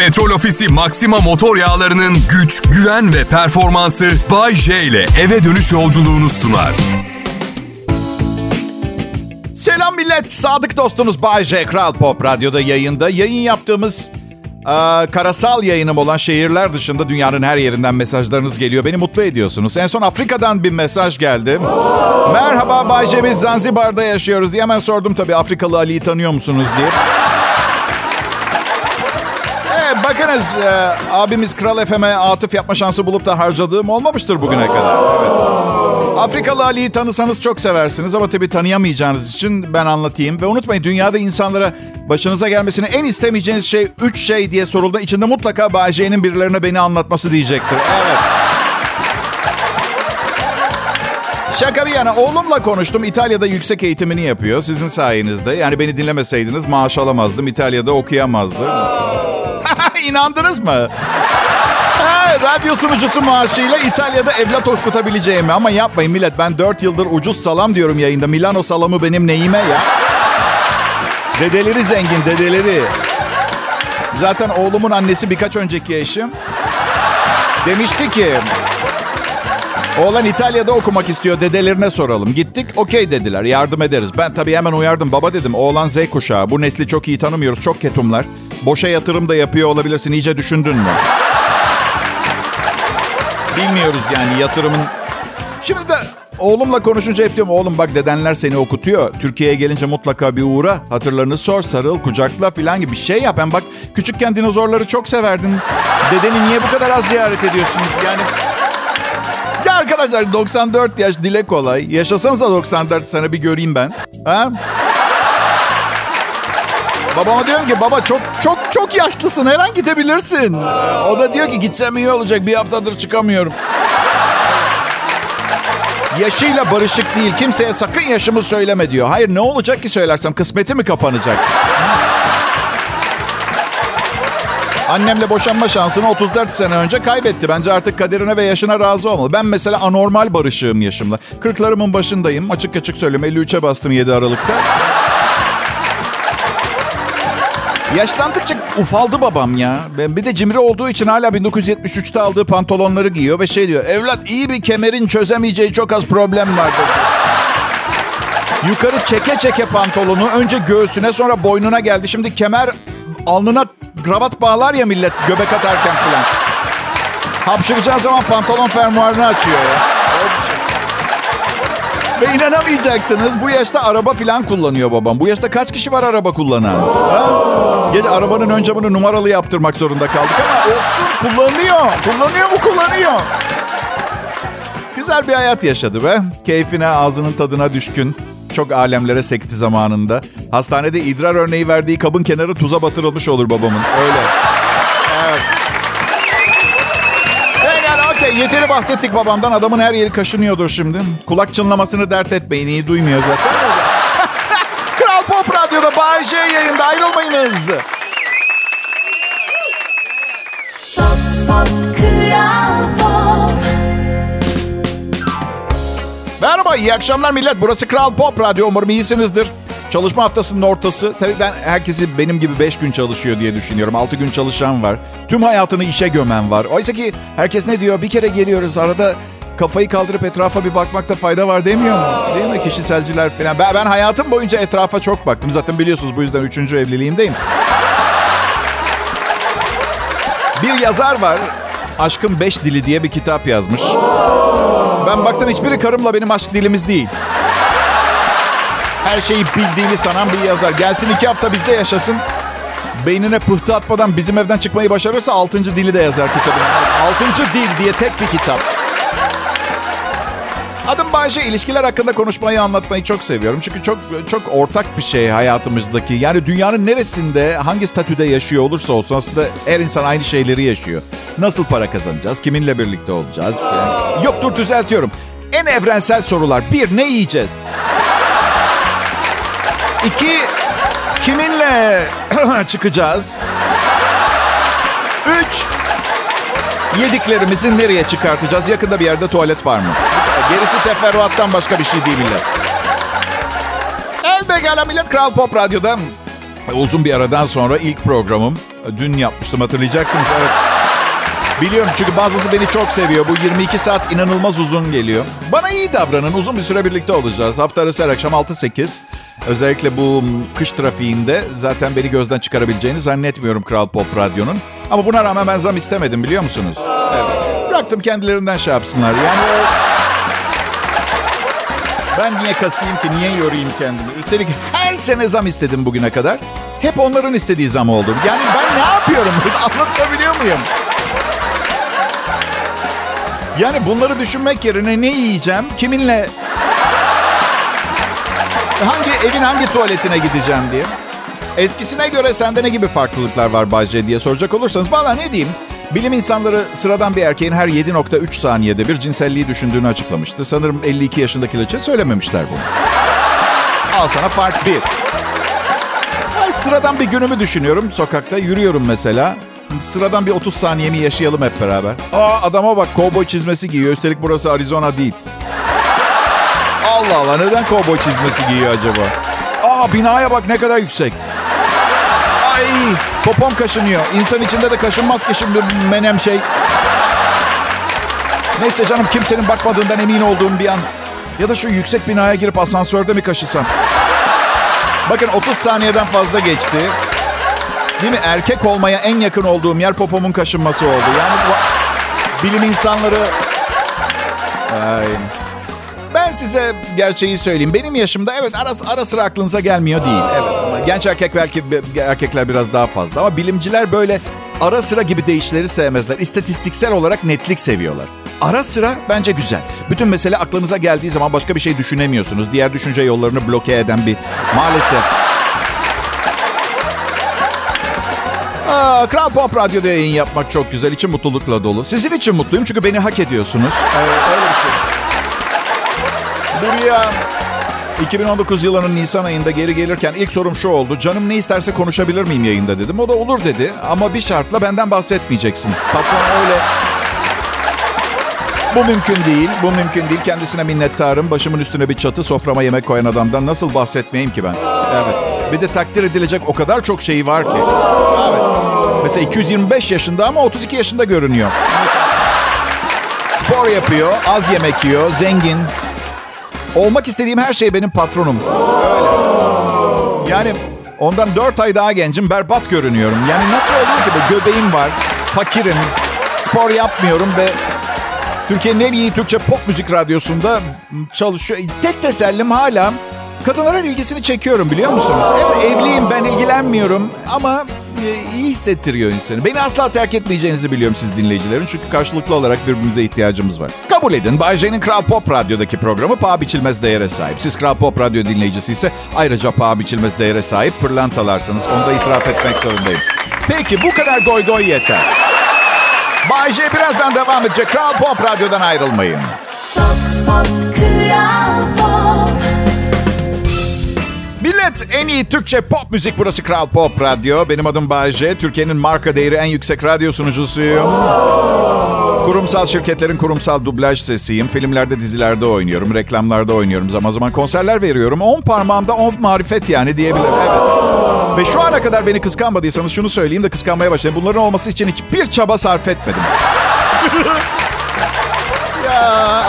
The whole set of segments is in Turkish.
Petrol Ofisi Maxima motor yağlarının güç, güven ve performansı Bay J ile eve dönüş yolculuğunu sunar. Selam millet. Sadık dostunuz Bay J. Kral Pop Radyo'da yayında. Yayın yaptığımız aa, karasal yayınım olan şehirler dışında dünyanın her yerinden mesajlarınız geliyor. Beni mutlu ediyorsunuz. En son Afrika'dan bir mesaj geldi. Merhaba Bay J. Biz Zanzibar'da yaşıyoruz diye hemen sordum tabii Afrikalı Ali'yi tanıyor musunuz diye. Bakınız e, abimiz Kral FM'e atıf yapma şansı bulup da harcadığım olmamıştır bugüne kadar. Evet. Afrikalı Ali'yi tanısanız çok seversiniz ama tabii tanıyamayacağınız için ben anlatayım. Ve unutmayın dünyada insanlara başınıza gelmesini en istemeyeceğiniz şey üç şey diye sorulduğunda içinde mutlaka Bay J'nin birilerine beni anlatması diyecektir. Evet. Şaka bir yana oğlumla konuştum. İtalya'da yüksek eğitimini yapıyor sizin sayenizde. Yani beni dinlemeseydiniz maaş alamazdım. İtalya'da okuyamazdım. İnandınız mı? Ha, radyo sunucusu maaşıyla İtalya'da evlat okutabileceğimi. Ama yapmayın millet. Ben 4 yıldır ucuz salam diyorum yayında. Milano salamı benim neyime ya? Dedeleri zengin, dedeleri. Zaten oğlumun annesi birkaç önceki eşim. Demişti ki... Oğlan İtalya'da okumak istiyor. Dedelerine soralım. Gittik. Okey dediler. Yardım ederiz. Ben tabii hemen uyardım. Baba dedim. Oğlan Z kuşağı. Bu nesli çok iyi tanımıyoruz. Çok ketumlar. Boşa yatırım da yapıyor olabilirsin. İyice düşündün mü? Bilmiyoruz yani yatırımın. Şimdi de oğlumla konuşunca hep diyorum oğlum bak dedenler seni okutuyor. Türkiye'ye gelince mutlaka bir uğra. Hatırlarını sor, sarıl, kucakla falan gibi bir şey yap. Ben bak küçükken dinozorları çok severdin. Dedeni niye bu kadar az ziyaret ediyorsun? Yani ya arkadaşlar 94 yaş dile kolay. Yaşasanıza 94 sene bir göreyim ben. Ha? Babama diyorum ki baba çok çok çok yaşlısın her an gidebilirsin. O da diyor ki gitsem iyi olacak bir haftadır çıkamıyorum. Yaşıyla barışık değil. Kimseye sakın yaşımı söyleme diyor. Hayır ne olacak ki söylersem kısmeti mi kapanacak? Annemle boşanma şansını 34 sene önce kaybetti. Bence artık kaderine ve yaşına razı olmalı. Ben mesela anormal barışığım yaşımla. Kırklarımın başındayım. Açık açık söyleyeyim 53'e bastım 7 Aralık'ta. Yaşlandıkça ufaldı babam ya. Bir de cimri olduğu için hala 1973'te aldığı pantolonları giyiyor ve şey diyor. Evlat iyi bir kemerin çözemeyeceği çok az problem var. Yukarı çeke çeke pantolonu önce göğsüne sonra boynuna geldi. Şimdi kemer alnına kravat bağlar ya millet göbek atarken falan. Hapşıracağı zaman pantolon fermuarını açıyor ya. Ve inanamayacaksınız bu yaşta araba falan kullanıyor babam. Bu yaşta kaç kişi var araba kullanan? Ha? Gece arabanın ön camını numaralı yaptırmak zorunda kaldık ama olsun kullanıyor. Kullanıyor mu kullanıyor. Güzel bir hayat yaşadı be. Keyfine, ağzının tadına düşkün. Çok alemlere sekti zamanında. Hastanede idrar örneği verdiği kabın kenarı tuza batırılmış olur babamın. Öyle. Yeteri bahsettik babamdan. Adamın her yeri kaşınıyordur şimdi. Kulak çınlamasını dert etmeyin. iyi duymuyor zaten. Kral Pop Radyo'da Bay J yayında. Ayrılmayınız. Merhaba, iyi akşamlar millet. Burası Kral Pop Radyo. Umarım iyisinizdir. Çalışma haftasının ortası. Tabii ben herkesi benim gibi 5 gün çalışıyor diye düşünüyorum. 6 gün çalışan var. Tüm hayatını işe gömen var. Oysa ki herkes ne diyor? Bir kere geliyoruz. Arada kafayı kaldırıp etrafa bir bakmakta fayda var demiyor mu? Değil mi? Kişiselciler falan. Ben, ben hayatım boyunca etrafa çok baktım. Zaten biliyorsunuz bu yüzden 3. evliliğimdeyim. Bir yazar var. Aşkın Beş Dili diye bir kitap yazmış. Ben baktım hiçbiri karımla benim aşk dilimiz değil. Her şeyi bildiğini sanan bir yazar. Gelsin iki hafta bizde yaşasın. Beynine pıhtı atmadan bizim evden çıkmayı başarırsa altıncı dili de yazar kitabın. Altıncı dil diye tek bir kitap. Adım Bayce. ilişkiler hakkında konuşmayı, anlatmayı çok seviyorum. Çünkü çok çok ortak bir şey hayatımızdaki. Yani dünyanın neresinde, hangi statüde yaşıyor olursa olsun aslında her insan aynı şeyleri yaşıyor. Nasıl para kazanacağız, kiminle birlikte olacağız? Yok dur düzeltiyorum. En evrensel sorular. Bir, ne yiyeceğiz? İki, kiminle çıkacağız? Üç, yediklerimizi nereye çıkartacağız? Yakında bir yerde tuvalet var mı? Gerisi teferruattan başka bir şey değil millet. Elbette millet Kral Pop Radyo'da uzun bir aradan sonra ilk programım. Dün yapmıştım hatırlayacaksınız. Evet. Biliyorum çünkü bazısı beni çok seviyor. Bu 22 saat inanılmaz uzun geliyor. Bana iyi davranın. Uzun bir süre birlikte olacağız. Hafta arası her akşam 6-8. Özellikle bu kış trafiğinde zaten beni gözden çıkarabileceğini zannetmiyorum Kral Pop Radyo'nun. Ama buna rağmen ben zam istemedim biliyor musunuz? Evet. Bıraktım kendilerinden şey yapsınlar. Yani ben niye kasayım ki? Niye yorayım kendimi? Üstelik her sene zam istedim bugüne kadar. Hep onların istediği zam oldu. Yani ben ne yapıyorum? Anlatabiliyor muyum? Yani bunları düşünmek yerine ne yiyeceğim? Kiminle? Hangi evin hangi tuvaletine gideceğim diye. Eskisine göre sende ne gibi farklılıklar var Bayce diye soracak olursanız. Valla ne diyeyim? Bilim insanları sıradan bir erkeğin her 7.3 saniyede bir cinselliği düşündüğünü açıklamıştı. Sanırım 52 yaşındakiler için söylememişler bunu. Al sana fark bir. Ay, sıradan bir günümü düşünüyorum sokakta. Yürüyorum mesela. Sıradan bir 30 saniyemi yaşayalım hep beraber. Aa adama bak kovboy çizmesi giyiyor. Üstelik burası Arizona değil. Allah Allah neden kovboy çizmesi giyiyor acaba? Aa binaya bak ne kadar yüksek. Ay popom kaşınıyor. İnsan içinde de kaşınmaz ki şimdi menem şey. Neyse canım kimsenin bakmadığından emin olduğum bir an. Ya da şu yüksek binaya girip asansörde mi kaşısam? Bakın 30 saniyeden fazla geçti. Değil mi? Erkek olmaya en yakın olduğum yer popomun kaşınması oldu. Yani bu, bilim insanları... Ay. Ben size gerçeği söyleyeyim. Benim yaşımda evet ara, ara sıra aklınıza gelmiyor değil. Evet ama genç erkek belki erkekler biraz daha fazla. Ama bilimciler böyle ara sıra gibi değişleri sevmezler. İstatistiksel olarak netlik seviyorlar. Ara sıra bence güzel. Bütün mesele aklınıza geldiği zaman başka bir şey düşünemiyorsunuz. Diğer düşünce yollarını bloke eden bir maalesef. Aa, Kral Pop Radyo'da yayın yapmak çok güzel. İçim mutlulukla dolu. Sizin için mutluyum çünkü beni hak ediyorsunuz. Evet, öyle bir şey. Buraya 2019 yılının Nisan ayında geri gelirken ilk sorum şu oldu. Canım ne isterse konuşabilir miyim yayında dedim. O da olur dedi ama bir şartla benden bahsetmeyeceksin. Patron öyle... Bu mümkün değil. Bu mümkün değil. Kendisine minnettarım. Başımın üstüne bir çatı soframa yemek koyan adamdan nasıl bahsetmeyeyim ki ben? Evet. Bir de takdir edilecek o kadar çok şeyi var ki. Evet. Mesela 225 yaşında ama 32 yaşında görünüyor. Spor yapıyor, az yemek yiyor, zengin, Olmak istediğim her şey benim patronum. Öyle. Yani ondan dört ay daha gencim, berbat görünüyorum. Yani nasıl oluyor ki? Göbeğim var, fakirim, spor yapmıyorum ve Türkiye'nin en iyi Türkçe pop müzik radyosunda çalışıyor. Tek tesellim hala kadınların ilgisini çekiyorum biliyor musunuz? Evet evliyim ben ilgilenmiyorum ama e, iyi hissettiriyor insanı. Beni asla terk etmeyeceğinizi biliyorum siz dinleyicilerin. Çünkü karşılıklı olarak birbirimize ihtiyacımız var. Kabul edin. Bay J'nin Kral Pop Radyo'daki programı paha biçilmez değere sahip. Siz Kral Pop Radyo dinleyicisi ise ayrıca paha biçilmez değere sahip pırlantalarsınız. Onu da itiraf etmek zorundayım. Peki bu kadar goy goy yeter. Bay J birazdan devam edecek. Kral Pop Radyo'dan ayrılmayın. Pop, pop, kral Millet en iyi Türkçe pop müzik burası Kral Pop Radyo. Benim adım Bayece. Türkiye'nin marka değeri en yüksek radyo sunucusuyum. Kurumsal şirketlerin kurumsal dublaj sesiyim. Filmlerde, dizilerde oynuyorum. Reklamlarda oynuyorum. Zaman zaman konserler veriyorum. On parmağımda on marifet yani diyebilirim. Evet. Ve şu ana kadar beni kıskanmadıysanız şunu söyleyeyim de kıskanmaya başlayın. Bunların olması için hiçbir çaba sarf etmedim.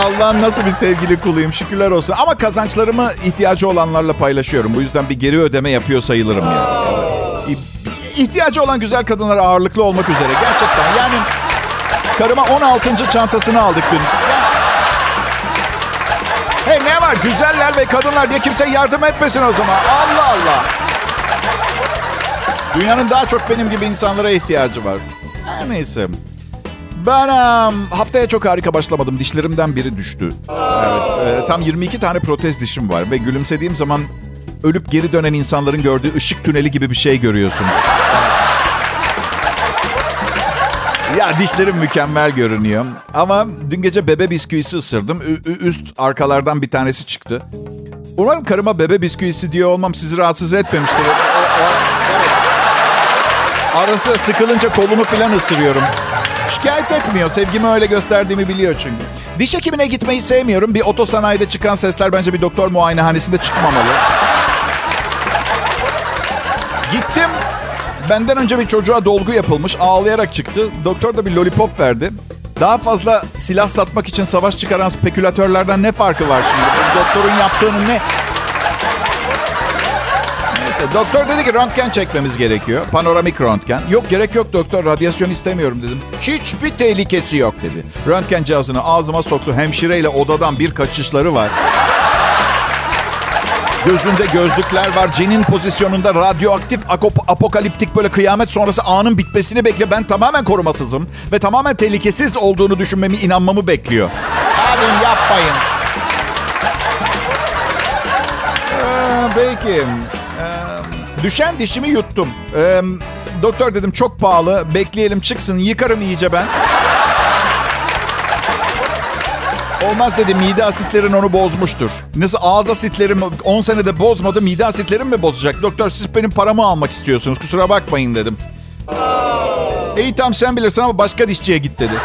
Allah'ın nasıl bir sevgili kuluyum şükürler olsun. Ama kazançlarımı ihtiyacı olanlarla paylaşıyorum. Bu yüzden bir geri ödeme yapıyor sayılırım ya. İhtiyacı olan güzel kadınlar ağırlıklı olmak üzere. Gerçekten yani karıma 16. çantasını aldık dün. Hey ne var güzeller ve kadınlar diye kimse yardım etmesin o zaman. Allah Allah. Dünyanın daha çok benim gibi insanlara ihtiyacı var. Her neyse. Ben um, haftaya çok harika başlamadım. Dişlerimden biri düştü. Evet, e, tam 22 tane protez dişim var ve gülümsediğim zaman ölüp geri dönen insanların gördüğü ışık tüneli gibi bir şey görüyorsunuz. ya dişlerim mükemmel görünüyor. Ama dün gece bebe bisküvisi ısırdım. Ü- üst arkalardan bir tanesi çıktı. Umarım karıma bebe bisküvisi diye olmam sizi rahatsız etmemiştir. Arası sıkılınca kolumu falan ısırıyorum. Şikayet etmiyor. Sevgimi öyle gösterdiğimi biliyor çünkü. Diş hekimine gitmeyi sevmiyorum. Bir otosanayide çıkan sesler bence bir doktor muayenehanesinde çıkmamalı. Gittim. benden önce bir çocuğa dolgu yapılmış. Ağlayarak çıktı. Doktor da bir lollipop verdi. Daha fazla silah satmak için savaş çıkaran spekülatörlerden ne farkı var şimdi? Doktorun yaptığının ne? Neyse doktor dedi ki röntgen çekmemiz gerekiyor. Panoramik röntgen. Yok gerek yok doktor radyasyon istemiyorum dedim. Hiçbir tehlikesi yok dedi. Röntgen cihazını ağzıma soktu. Hemşireyle odadan bir kaçışları var. Gözünde gözlükler var. Cinin pozisyonunda radyoaktif apokaliptik böyle kıyamet sonrası anın bitmesini bekle. Ben tamamen korumasızım ve tamamen tehlikesiz olduğunu düşünmemi, inanmamı bekliyor. Hadi yapmayın. Ee, peki. Düşen dişimi yuttum. Ee, doktor dedim çok pahalı. Bekleyelim çıksın. Yıkarım iyice ben. Olmaz dedi mide asitlerin onu bozmuştur. Nasıl ağız asitlerim 10 senede bozmadı mide asitlerim mi bozacak? Doktor siz benim paramı almak istiyorsunuz kusura bakmayın dedim. İyi tamam sen bilirsin ama başka dişçiye git dedi.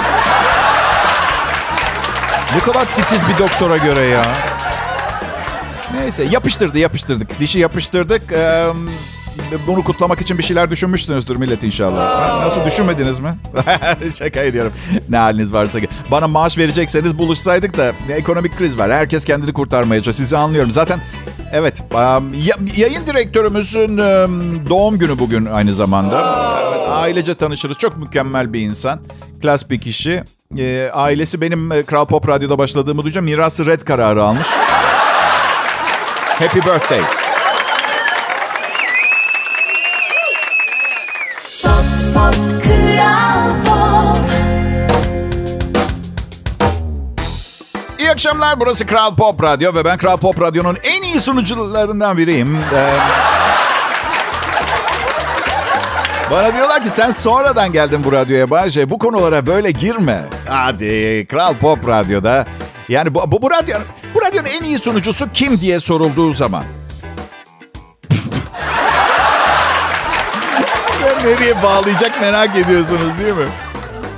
Ne kadar titiz bir doktora göre ya. Neyse yapıştırdı yapıştırdık. Dişi yapıştırdık. Ee, bunu kutlamak için bir şeyler düşünmüşsünüzdür millet inşallah. Nasıl düşünmediniz mi? Şaka ediyorum. Ne haliniz varsa. Bana maaş verecekseniz buluşsaydık da ekonomik kriz var. Herkes kendini kurtarmaya çalışıyor. Sizi anlıyorum. Zaten evet yayın direktörümüzün doğum günü bugün aynı zamanda. Evet, ailece tanışırız. Çok mükemmel bir insan. Klas bir kişi. E, ailesi benim Kral Pop Radyo'da başladığımı duyunca mirası red kararı almış. Happy birthday. İyi akşamlar. Burası Kral Pop Radyo ve ben Kral Pop Radyo'nun en iyi sunucularından biriyim. Ee, bana diyorlar ki sen sonradan geldin bu radyoya Bahçe. Bu konulara böyle girme. Hadi Kral Pop Radyo'da. Yani bu, bu, bu, radyo, en iyi sunucusu kim diye sorulduğu zaman. nereye bağlayacak merak ediyorsunuz değil mi?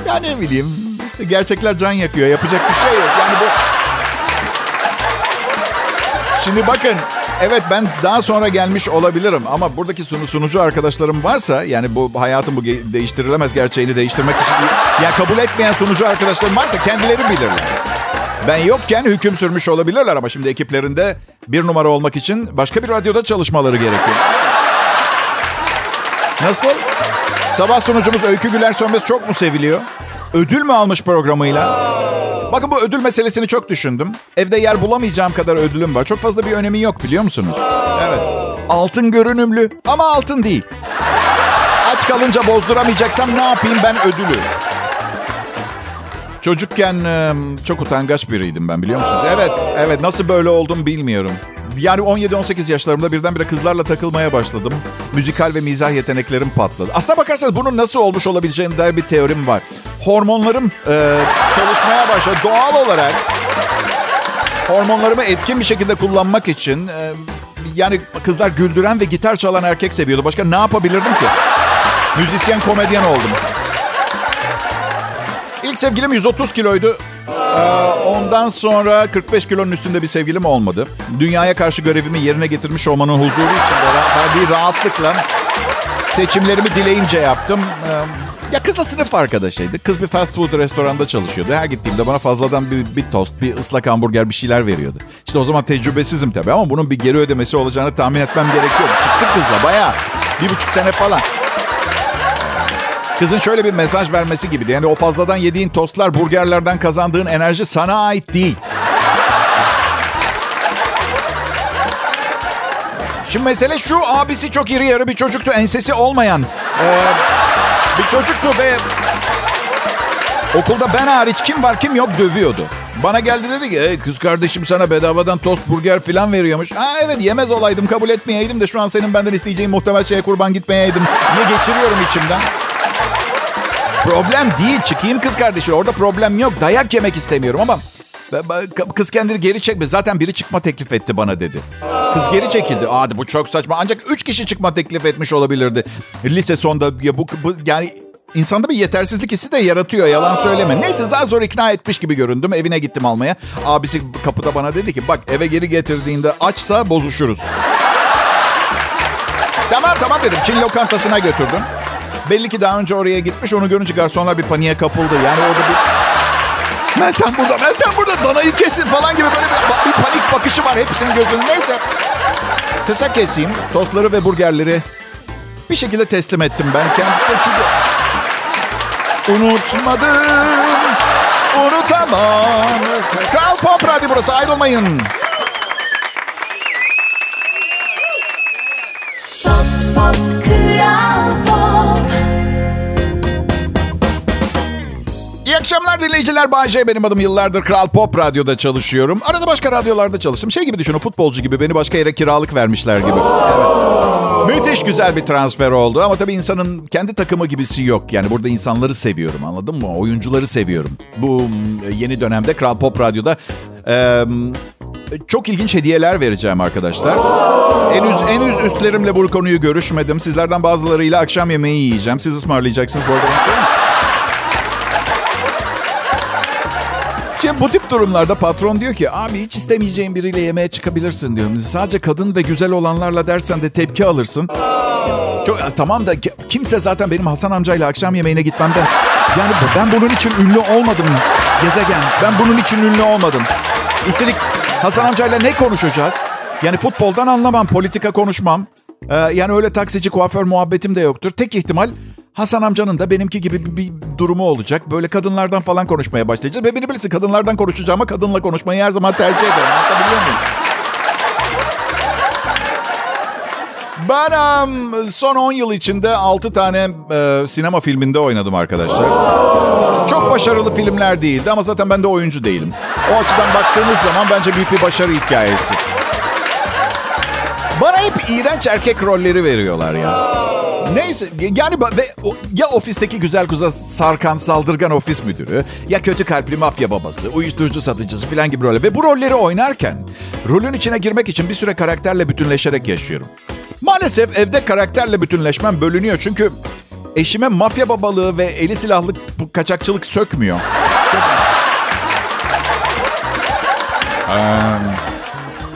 Ya ne bileyim işte gerçekler can yakıyor. Yapacak bir şey yok. Yani bu... Şimdi bakın evet ben daha sonra gelmiş olabilirim ama buradaki sunu, sunucu arkadaşlarım varsa yani bu hayatın bu değiştirilemez gerçeğini değiştirmek için ya kabul etmeyen sunucu arkadaşlarım varsa kendileri bilirler. Ben yokken hüküm sürmüş olabilirler ama şimdi ekiplerinde bir numara olmak için başka bir radyoda çalışmaları gerekiyor. Nasıl? Sabah sunucumuz Öykü Güler Sönmez çok mu seviliyor? Ödül mü almış programıyla? Bakın bu ödül meselesini çok düşündüm. Evde yer bulamayacağım kadar ödülüm var. Çok fazla bir önemi yok biliyor musunuz? Evet. Altın görünümlü ama altın değil. Aç kalınca bozduramayacaksam ne yapayım ben ödülü? Çocukken çok utangaç biriydim ben biliyor musunuz? Evet, evet nasıl böyle oldum bilmiyorum. Yani 17-18 yaşlarımda birdenbire kızlarla takılmaya başladım. Müzikal ve mizah yeteneklerim patladı. Aslına bakarsanız bunun nasıl olmuş olabileceğine dair bir teorim var. Hormonlarım e, çalışmaya başladı. Doğal olarak hormonlarımı etkin bir şekilde kullanmak için... E, yani kızlar güldüren ve gitar çalan erkek seviyordu. Başka ne yapabilirdim ki? Müzisyen, komedyen oldum. İlk sevgilim 130 kiloydu. Ee, ondan sonra 45 kilonun üstünde bir sevgilim olmadı. Dünyaya karşı görevimi yerine getirmiş olmanın huzuru içinde verdiği rahatlıkla seçimlerimi dileyince yaptım. Ee, ya kızla sınıf arkadaşıydı. Kız bir fast food restoranda çalışıyordu. Her gittiğimde bana fazladan bir, bir tost, bir ıslak hamburger bir şeyler veriyordu. İşte o zaman tecrübesizim tabii ama bunun bir geri ödemesi olacağını tahmin etmem gerekiyordu. Çıktık kızla bayağı. Bir buçuk sene falan. Kızın şöyle bir mesaj vermesi gibiydi. Yani o fazladan yediğin tostlar, burgerlerden kazandığın enerji sana ait değil. Şimdi mesele şu, abisi çok iri yarı bir çocuktu, ensesi olmayan. Ee, bir çocuktu ve okulda ben hariç kim var kim yok dövüyordu. Bana geldi dedi ki kız kardeşim sana bedavadan tost burger falan veriyormuş. Ha evet yemez olaydım kabul etmeyeydim de şu an senin benden isteyeceğin muhtemel şeye kurban gitmeyeydim diye geçiriyorum içimden. Problem değil. Çıkayım kız kardeşi. Orada problem yok. Dayak yemek istemiyorum ama kız kendini geri çekme. Zaten biri çıkma teklif etti bana dedi. Kız geri çekildi. Hadi bu çok saçma. Ancak üç kişi çıkma teklif etmiş olabilirdi. Lise sonunda ya bu, bu yani insanda bir yetersizlik hissi de yaratıyor. Yalan söyleme. Neyse zar zor ikna etmiş gibi göründüm. Evine gittim almaya. Abisi kapıda bana dedi ki bak eve geri getirdiğinde açsa bozuşuruz. tamam tamam dedim. Çin lokantasına götürdüm. Belli ki daha önce oraya gitmiş. Onu görünce garsonlar bir paniğe kapıldı. Yani orada bir... Meltem burada, Meltem burada. Danayı kesin falan gibi böyle bir, bir panik bakışı var hepsinin gözünün. Neyse. Kısa keseyim. Tostları ve burgerleri bir şekilde teslim ettim ben. Kendisi de çünkü... Unutmadım, unutamam. Kral Pop Radyo burası ayrılmayın. İyi dinleyiciler. Bay benim adım. Yıllardır Kral Pop Radyo'da çalışıyorum. Arada başka radyolarda çalıştım. Şey gibi düşünün futbolcu gibi beni başka yere kiralık vermişler gibi. Evet. Müthiş güzel bir transfer oldu ama tabii insanın kendi takımı gibisi yok. Yani burada insanları seviyorum anladın mı? Oyuncuları seviyorum. Bu yeni dönemde Kral Pop Radyo'da e, çok ilginç hediyeler vereceğim arkadaşlar. Henüz en üst üstlerimle bu konuyu görüşmedim. Sizlerden bazılarıyla akşam yemeği yiyeceğim. Siz ısmarlayacaksınız bu arada. Şimdi bu tip durumlarda patron diyor ki abi hiç istemeyeceğin biriyle yemeğe çıkabilirsin diyor. Sadece kadın ve güzel olanlarla dersen de tepki alırsın. Çok, tamam da kimse zaten benim Hasan amcayla akşam yemeğine gitmemden. Yani ben bunun için ünlü olmadım gezegen. Ben bunun için ünlü olmadım. Üstelik Hasan amcayla ne konuşacağız? Yani futboldan anlamam, politika konuşmam. Ee, yani öyle taksici, kuaför muhabbetim de yoktur. Tek ihtimal Hasan amcanın da benimki gibi bir, bir durumu olacak. Böyle kadınlardan falan konuşmaya başlayacağız. Ve beni bilirsin kadınlardan konuşacağıma kadınla konuşmayı her zaman tercih ederim. Anlatabiliyor muyum? Ben um, son 10 yıl içinde 6 tane e, sinema filminde oynadım arkadaşlar. Çok başarılı filmler değildi ama zaten ben de oyuncu değilim. O açıdan baktığınız zaman bence büyük bir başarı hikayesi. Bana hep iğrenç erkek rolleri veriyorlar ya. Neyse yani ve ya ofisteki güzel kuza sarkan saldırgan ofis müdürü ya kötü kalpli mafya babası, uyuşturucu satıcısı falan gibi roller. Ve bu rolleri oynarken rolün içine girmek için bir süre karakterle bütünleşerek yaşıyorum. Maalesef evde karakterle bütünleşmem bölünüyor çünkü eşime mafya babalığı ve eli silahlı kaçakçılık sökmüyor.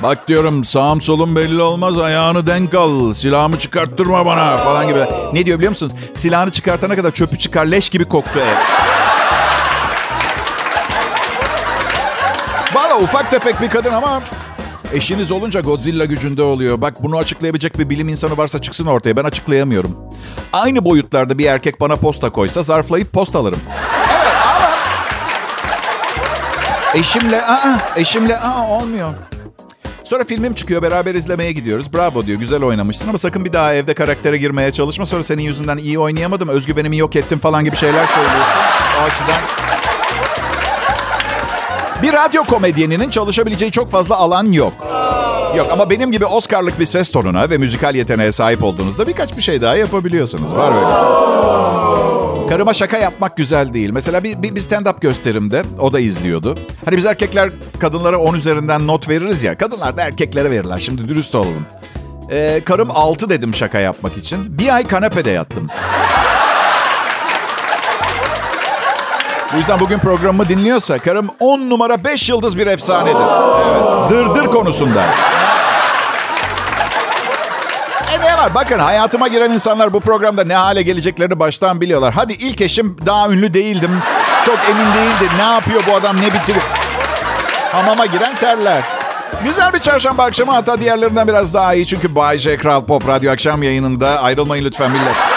Bak diyorum sağım solum belli olmaz ayağını denk al. Silahımı çıkarttırma bana falan gibi. Ne diyor biliyor musunuz? Silahını çıkartana kadar çöpü çıkar leş gibi koktu ev. Valla ufak tefek bir kadın ama eşiniz olunca Godzilla gücünde oluyor. Bak bunu açıklayabilecek bir bilim insanı varsa çıksın ortaya. Ben açıklayamıyorum. Aynı boyutlarda bir erkek bana posta koysa zarflayıp postalarım. Evet ama eşimle aa, eşimle aa olmuyor. Sonra filmim çıkıyor beraber izlemeye gidiyoruz. Bravo diyor güzel oynamışsın ama sakın bir daha evde karaktere girmeye çalışma. Sonra senin yüzünden iyi oynayamadım özgüvenimi yok ettim falan gibi şeyler söylüyorsun. O açıdan bir radyo komedyeninin çalışabileceği çok fazla alan yok. Yok ama benim gibi Oscar'lık bir ses tonuna ve müzikal yeteneğe sahip olduğunuzda birkaç bir şey daha yapabiliyorsunuz. Var öyle. Karıma şaka yapmak güzel değil. Mesela bir, bir, stand-up gösterimde o da izliyordu. Hani biz erkekler kadınlara 10 üzerinden not veririz ya. Kadınlar da erkeklere verirler. Şimdi dürüst olalım. Ee, karım 6 dedim şaka yapmak için. Bir ay kanepede yattım. Bu yüzden bugün programımı dinliyorsa karım 10 numara 5 yıldız bir efsanedir. Evet. Dırdır konusunda. Bakın hayatıma giren insanlar bu programda ne hale geleceklerini baştan biliyorlar. Hadi ilk eşim daha ünlü değildim. Çok emin değildi. Ne yapıyor bu adam ne bitirip. Hamama giren terler. Güzel bir çarşamba akşamı hatta diğerlerinden biraz daha iyi. Çünkü Bay J Kral Pop Radyo akşam yayınında. Ayrılmayın lütfen millet.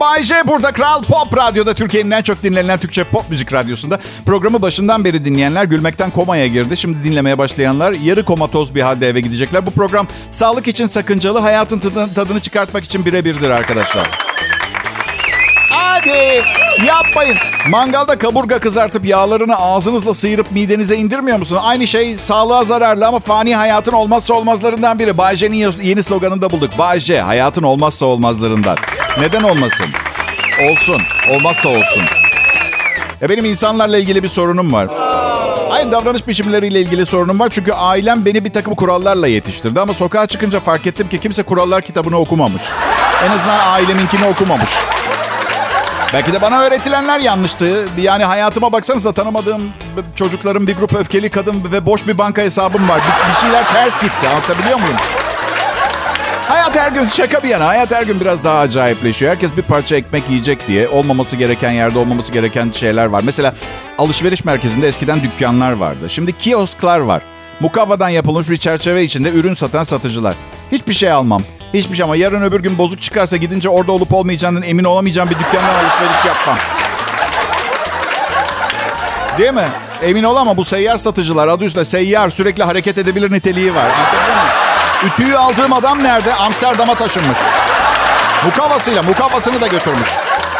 Bay J burada. Kral Pop Radyo'da Türkiye'nin en çok dinlenen Türkçe pop müzik radyosunda. Programı başından beri dinleyenler gülmekten komaya girdi. Şimdi dinlemeye başlayanlar yarı komatoz bir halde eve gidecekler. Bu program sağlık için sakıncalı, hayatın tadını çıkartmak için birebirdir arkadaşlar. Hadi yapmayın. Mangalda kaburga kızartıp yağlarını ağzınızla sıyırıp midenize indirmiyor musun? Aynı şey sağlığa zararlı ama fani hayatın olmazsa olmazlarından biri. Bay J'nin yeni sloganını da bulduk. Bay J, hayatın olmazsa olmazlarından. Neden olmasın? Olsun. Olmazsa olsun. Ya benim insanlarla ilgili bir sorunum var. Aynı davranış biçimleriyle ilgili sorunum var. Çünkü ailem beni bir takım kurallarla yetiştirdi. Ama sokağa çıkınca fark ettim ki kimse kurallar kitabını okumamış. En azından aileminkini okumamış. Belki de bana öğretilenler yanlıştı. Yani hayatıma baksanıza tanımadığım çocuklarım, bir grup öfkeli kadın ve boş bir banka hesabım var. Bir, bir şeyler ters gitti. Anlatabiliyor muyum? Hayat her gün şaka bir yana. Hayat her gün biraz daha acayipleşiyor. Herkes bir parça ekmek yiyecek diye olmaması gereken yerde olmaması gereken şeyler var. Mesela alışveriş merkezinde eskiden dükkanlar vardı. Şimdi kiosklar var. Mukavvadan yapılmış bir çerçeve içinde ürün satan satıcılar. Hiçbir şey almam. Hiçbir şey ama yarın öbür gün bozuk çıkarsa gidince orada olup olmayacağından emin olamayacağım bir dükkandan alışveriş yapmam. Değil mi? Emin ol ama bu seyyar satıcılar adı üstünde seyyar sürekli hareket edebilir niteliği var. Ütüyü aldığım adam nerede? Amsterdam'a taşınmış. Mukavasıyla mukavasını da götürmüş.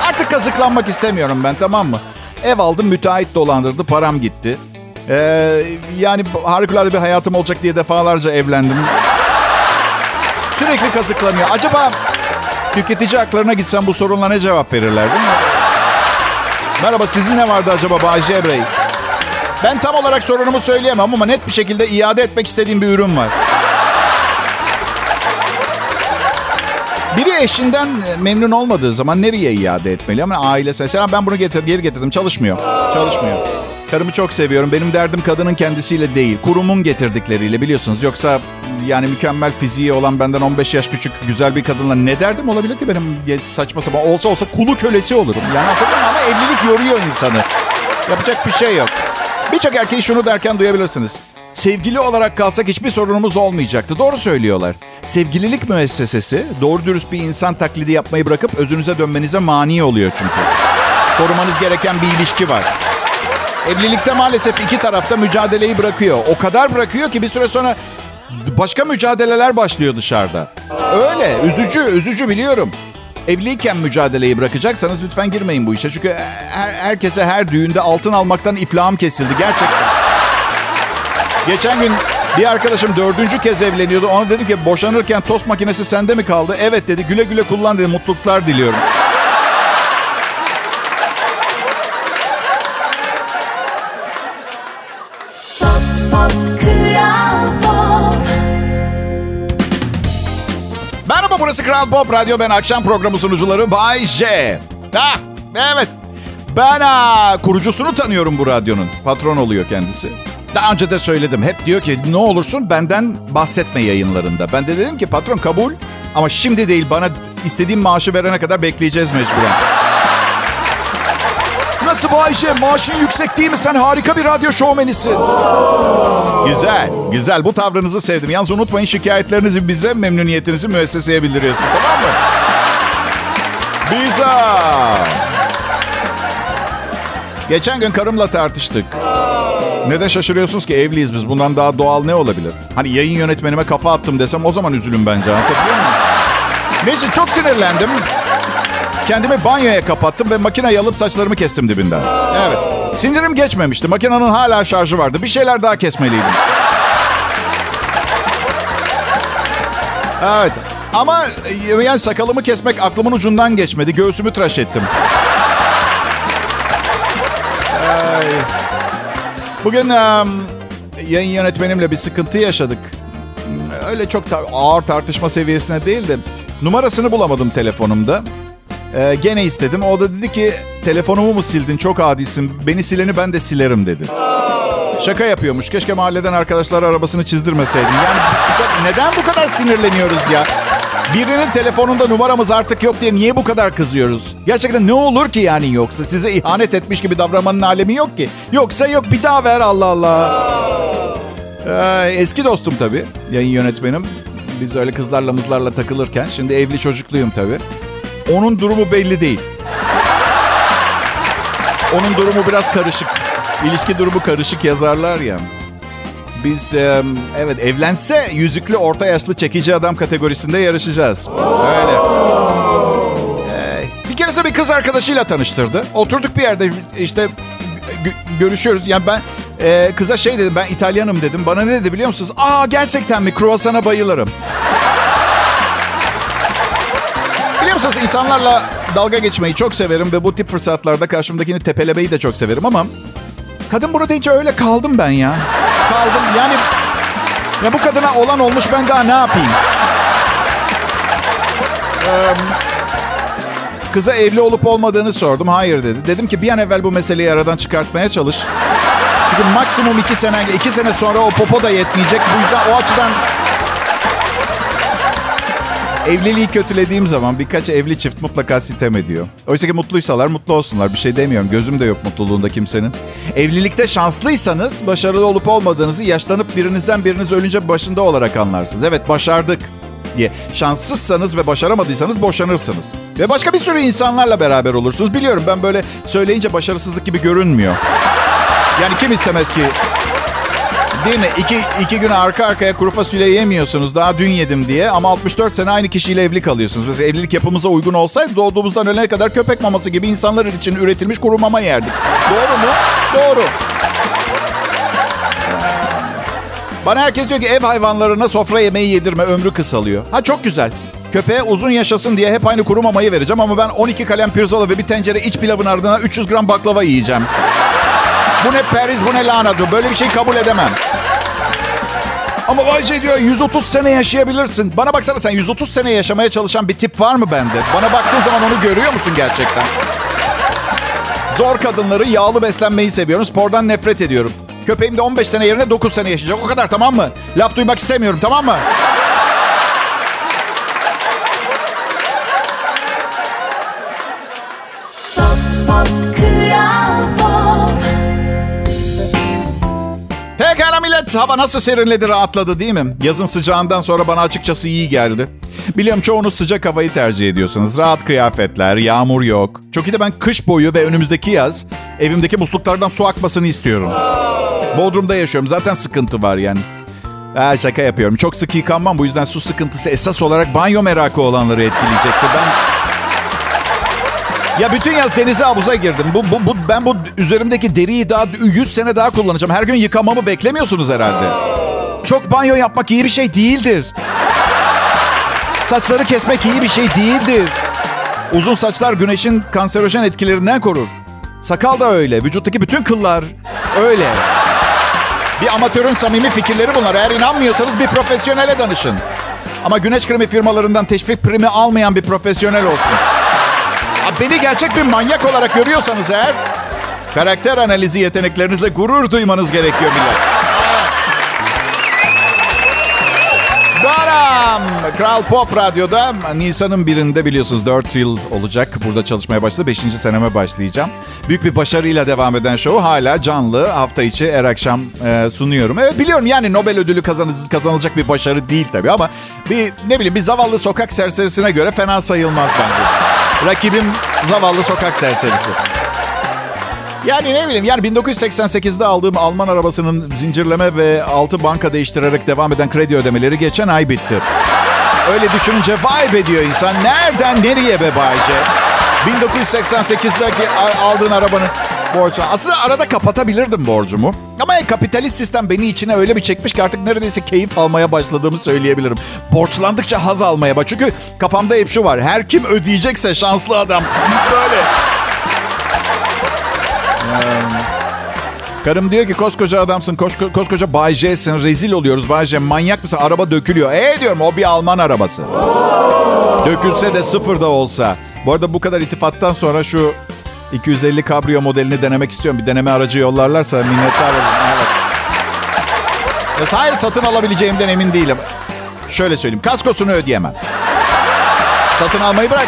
Artık kazıklanmak istemiyorum ben tamam mı? Ev aldım müteahhit dolandırdı param gitti. Ee, yani harikulade bir hayatım olacak diye defalarca evlendim. Sürekli kazıklanıyor. Acaba tüketici haklarına gitsem bu sorunla ne cevap verirler değil mi? Merhaba sizin ne vardı acaba Bayce Bey? Ben tam olarak sorunumu söyleyemem ama net bir şekilde iade etmek istediğim bir ürün var. Biri eşinden memnun olmadığı zaman nereye iade etmeli? Ama ailesi. Mesela ben bunu getir, geri getirdim. Çalışmıyor. Çalışmıyor. Karımı çok seviyorum. Benim derdim kadının kendisiyle değil. Kurumun getirdikleriyle biliyorsunuz. Yoksa yani mükemmel fiziği olan benden 15 yaş küçük güzel bir kadınla ne derdim olabilir ki benim saçma sapan. Olsa olsa kulu kölesi olurum. Yani hatırlıyorum ama evlilik yoruyor insanı. Yapacak bir şey yok. Birçok erkeği şunu derken duyabilirsiniz. Sevgili olarak kalsak hiçbir sorunumuz olmayacaktı. Doğru söylüyorlar. Sevgililik müessesesi doğru dürüst bir insan taklidi yapmayı bırakıp özünüze dönmenize mani oluyor çünkü. Korumanız gereken bir ilişki var. Evlilikte maalesef iki tarafta mücadeleyi bırakıyor. O kadar bırakıyor ki bir süre sonra başka mücadeleler başlıyor dışarıda. Öyle. Üzücü, üzücü biliyorum. Evliyken mücadeleyi bırakacaksanız lütfen girmeyin bu işe. Çünkü her, herkese her düğünde altın almaktan iflahım kesildi. Gerçekten. Geçen gün bir arkadaşım dördüncü kez evleniyordu. Ona dedim ki boşanırken tost makinesi sende mi kaldı? Evet dedi. Güle güle kullan dedi. Mutluluklar diliyorum. Burası Kral Pop Radyo. Ben akşam programı sunucuları Bay J. Ah, evet. Ben aa, kurucusunu tanıyorum bu radyonun. Patron oluyor kendisi. Daha önce de söyledim. Hep diyor ki ne olursun benden bahsetme yayınlarında. Ben de dedim ki patron kabul ama şimdi değil bana istediğim maaşı verene kadar bekleyeceğiz mecburen. Nasıl bu Ayşe? Maaşın yüksek değil mi? Sen harika bir radyo şovmenisin. Güzel, güzel. Bu tavrınızı sevdim. Yalnız unutmayın şikayetlerinizi bize, memnuniyetinizi müesseseye bildiriyorsun. Tamam mı? Biza. Geçen gün karımla tartıştık. Neden şaşırıyorsunuz ki evliyiz biz? Bundan daha doğal ne olabilir? Hani yayın yönetmenime kafa attım desem o zaman üzülün bence. Anlatabiliyor muyum? Neyse çok sinirlendim. Kendimi banyoya kapattım ve makineyi alıp saçlarımı kestim dibinden. Evet. Sinirim geçmemişti. Makinenin hala şarjı vardı. Bir şeyler daha kesmeliydim. Evet. Ama yani sakalımı kesmek aklımın ucundan geçmedi. Göğsümü tıraş ettim. Ay. Bugün um, yayın yönetmenimle bir sıkıntı yaşadık. Öyle çok tar- ağır tartışma seviyesine değil de numarasını bulamadım telefonumda. Ee, gene istedim. O da dedi ki telefonumu mu sildin çok adisin. Beni sileni ben de silerim dedi. Şaka yapıyormuş. Keşke mahalleden arkadaşlar arabasını çizdirmeseydim. Yani neden bu kadar sinirleniyoruz ya? Birinin telefonunda numaramız artık yok diye niye bu kadar kızıyoruz? Gerçekten ne olur ki yani yoksa? Size ihanet etmiş gibi davranmanın alemi yok ki. Yoksa yok bir daha ver Allah Allah. Ee, eski dostum tabii. Yayın yönetmenim. Biz öyle kızlarla mızlarla takılırken. Şimdi evli çocukluyum tabii. Onun durumu belli değil. Onun durumu biraz karışık. İlişki durumu karışık yazarlar ya. Biz evet evlense yüzüklü orta yaşlı çekici adam kategorisinde yarışacağız. Öyle. Bir keresinde bir kız arkadaşıyla tanıştırdı. Oturduk bir yerde işte gö- görüşüyoruz. Yani ben e, kıza şey dedim ben İtalyanım dedim. Bana ne dedi biliyor musunuz? Aa gerçekten mi? Kruvasana bayılırım. Musunuz insanlarla dalga geçmeyi çok severim ve bu tip fırsatlarda karşımdakini tepelemeyi de çok severim ama kadın bunu deyince öyle kaldım ben ya. Kaldım yani ya bu kadına olan olmuş ben daha ne yapayım? Ee, kıza evli olup olmadığını sordum. Hayır dedi. Dedim ki bir an evvel bu meseleyi aradan çıkartmaya çalış. Çünkü maksimum iki sene, iki sene sonra o popo da yetmeyecek. Bu yüzden o açıdan Evliliği kötülediğim zaman birkaç evli çift mutlaka sitem ediyor. Oysa ki mutluysalar mutlu olsunlar. Bir şey demiyorum. Gözüm de yok mutluluğunda kimsenin. Evlilikte şanslıysanız başarılı olup olmadığınızı yaşlanıp birinizden biriniz ölünce başında olarak anlarsınız. Evet başardık diye. Şanssızsanız ve başaramadıysanız boşanırsınız. Ve başka bir sürü insanlarla beraber olursunuz. Biliyorum ben böyle söyleyince başarısızlık gibi görünmüyor. Yani kim istemez ki Değil mi? İki, iki gün arka arkaya kuru fasulye yemiyorsunuz. Daha dün yedim diye. Ama 64 sene aynı kişiyle evli kalıyorsunuz. Mesela evlilik yapımıza uygun olsaydı doğduğumuzdan ölene kadar köpek maması gibi insanlar için üretilmiş kuru mama yerdik. Doğru mu? Doğru. Bana herkes diyor ki ev hayvanlarına sofra yemeği yedirme ömrü kısalıyor. Ha çok güzel. Köpeğe uzun yaşasın diye hep aynı kuru mamayı vereceğim ama ben 12 kalem pirzola ve bir tencere iç pilavın ardına 300 gram baklava yiyeceğim. Bu ne Paris bu ne Lanado. Böyle bir şey kabul edemem. Ama Bay J diyor 130 sene yaşayabilirsin. Bana baksana sen 130 sene yaşamaya çalışan bir tip var mı bende? Bana baktığın zaman onu görüyor musun gerçekten? Zor kadınları, yağlı beslenmeyi seviyorum. Spordan nefret ediyorum. Köpeğim de 15 sene yerine 9 sene yaşayacak. O kadar tamam mı? Laf duymak istemiyorum tamam mı? Hava nasıl serinledi, rahatladı değil mi? Yazın sıcağından sonra bana açıkçası iyi geldi. Biliyorum çoğunuz sıcak havayı tercih ediyorsunuz. Rahat kıyafetler, yağmur yok. Çok iyi de ben kış boyu ve önümüzdeki yaz evimdeki musluklardan su akmasını istiyorum. Bodrum'da yaşıyorum. Zaten sıkıntı var yani. Ha, şaka yapıyorum. Çok sık yıkanmam. Bu yüzden su sıkıntısı esas olarak banyo merakı olanları etkileyecektir. Ben ya bütün yaz denize havuza girdim. Bu, bu, bu, ben bu üzerimdeki deriyi daha 100 sene daha kullanacağım. Her gün yıkamamı beklemiyorsunuz herhalde. Çok banyo yapmak iyi bir şey değildir. Saçları kesmek iyi bir şey değildir. Uzun saçlar güneşin kanserojen etkilerinden korur. Sakal da öyle. Vücuttaki bütün kıllar öyle. Bir amatörün samimi fikirleri bunlar. Eğer inanmıyorsanız bir profesyonele danışın. Ama güneş kremi firmalarından teşvik primi almayan bir profesyonel olsun. Beni gerçek bir manyak olarak görüyorsanız eğer... ...karakter analizi yeteneklerinizle gurur duymanız gerekiyor millet. Baram! Kral Pop Radyo'da Nisan'ın birinde biliyorsunuz 4 yıl olacak. Burada çalışmaya başladı. 5. seneme başlayacağım. Büyük bir başarıyla devam eden show hala canlı. Hafta içi her akşam e, sunuyorum. Evet biliyorum yani Nobel ödülü kazanız, kazanılacak bir başarı değil tabii ama... bir ne bileyim bir zavallı sokak serserisine göre fena sayılmaz bence. Rakibim zavallı sokak serserisi. Yani ne bileyim yani 1988'de aldığım Alman arabasının zincirleme ve altı banka değiştirerek devam eden kredi ödemeleri geçen ay bitti. Öyle düşününce vay be diyor insan. Nereden nereye be Bayce? 1988'deki aldığın arabanın borcu. Aslında arada kapatabilirdim borcumu. Ama kapitalist sistem beni içine öyle bir çekmiş ki artık neredeyse keyif almaya başladığımı söyleyebilirim. Borçlandıkça haz almaya bak. Çünkü kafamda hep şu var. Her kim ödeyecekse şanslı adam. Böyle. Karım diyor ki koskoca adamsın, kosko, koskoca Bay J'sin, rezil oluyoruz Bay J. Manyak mısın? Araba dökülüyor. E diyorum o bir Alman arabası. Dökülse de sıfır da olsa. Bu arada bu kadar itifattan sonra şu 250 kabrio modelini denemek istiyorum. Bir deneme aracı yollarlarsa minnettar olurum. Evet. Hayır satın alabileceğimden emin değilim. Şöyle söyleyeyim. Kaskosunu ödeyemem. Satın almayı bırak.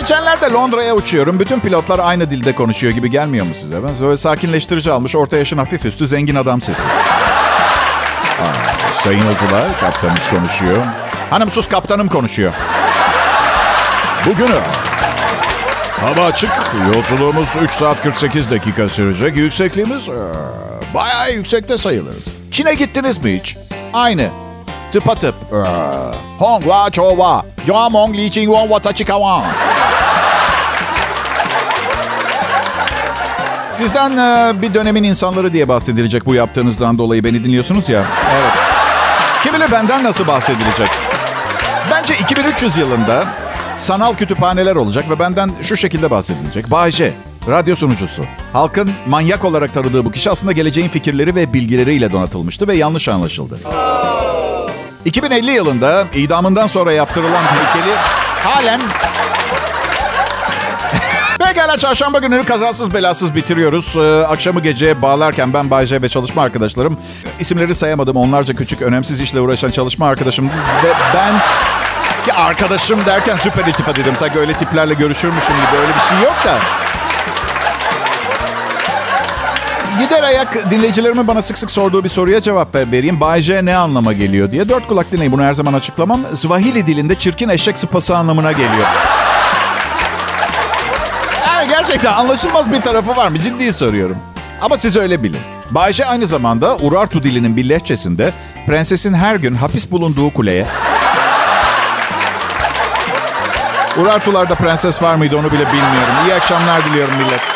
Geçenlerde Londra'ya uçuyorum. Bütün pilotlar aynı dilde konuşuyor gibi gelmiyor mu size? Ben böyle sakinleştirici almış, orta yaşın hafif üstü, zengin adam sesi. Aa, sayın yolcular, kaptanımız konuşuyor. Hanım sus, kaptanım konuşuyor. Bugün hava açık. Yolculuğumuz 3 saat 48 dakika sürecek. Yüksekliğimiz ee, bayağı yüksekte sayılırız. Çin'e gittiniz mi hiç? Aynı. Tıpatıp. Ee, Hong wa chova. Yamong li jing wang wa tachikawan. Sizden e, bir dönemin insanları diye bahsedilecek bu yaptığınızdan dolayı beni dinliyorsunuz ya. Evet. Kim bilir benden nasıl bahsedilecek? Bence 2300 yılında sanal kütüphaneler olacak ve benden şu şekilde bahsedilecek. Bayce, radyo sunucusu. Halkın manyak olarak tanıdığı bu kişi aslında geleceğin fikirleri ve bilgileriyle donatılmıştı ve yanlış anlaşıldı. 2050 yılında idamından sonra yaptırılan heykeli halen Pekala çarşamba gününü kazasız belasız bitiriyoruz. Ee, akşamı geceye bağlarken ben Bay J ve çalışma arkadaşlarım isimleri sayamadım. Onlarca küçük önemsiz işle uğraşan çalışma arkadaşım ve ben ki arkadaşım derken süper iltifat dedim. Sanki öyle tiplerle görüşürmüşüm gibi öyle bir şey yok da. Gider ayak dinleyicilerimin bana sık sık sorduğu bir soruya cevap vereyim. Bay J ne anlama geliyor diye. Dört kulak dinleyin bunu her zaman açıklamam. Swahili dilinde çirkin eşek sıpası anlamına geliyor. Yani gerçekten anlaşılmaz bir tarafı var mı? Ciddi soruyorum. Ama siz öyle bilin. Bay J aynı zamanda Urartu dilinin bir lehçesinde prensesin her gün hapis bulunduğu kuleye... Urartularda prenses var mıydı onu bile bilmiyorum. İyi akşamlar diliyorum millet.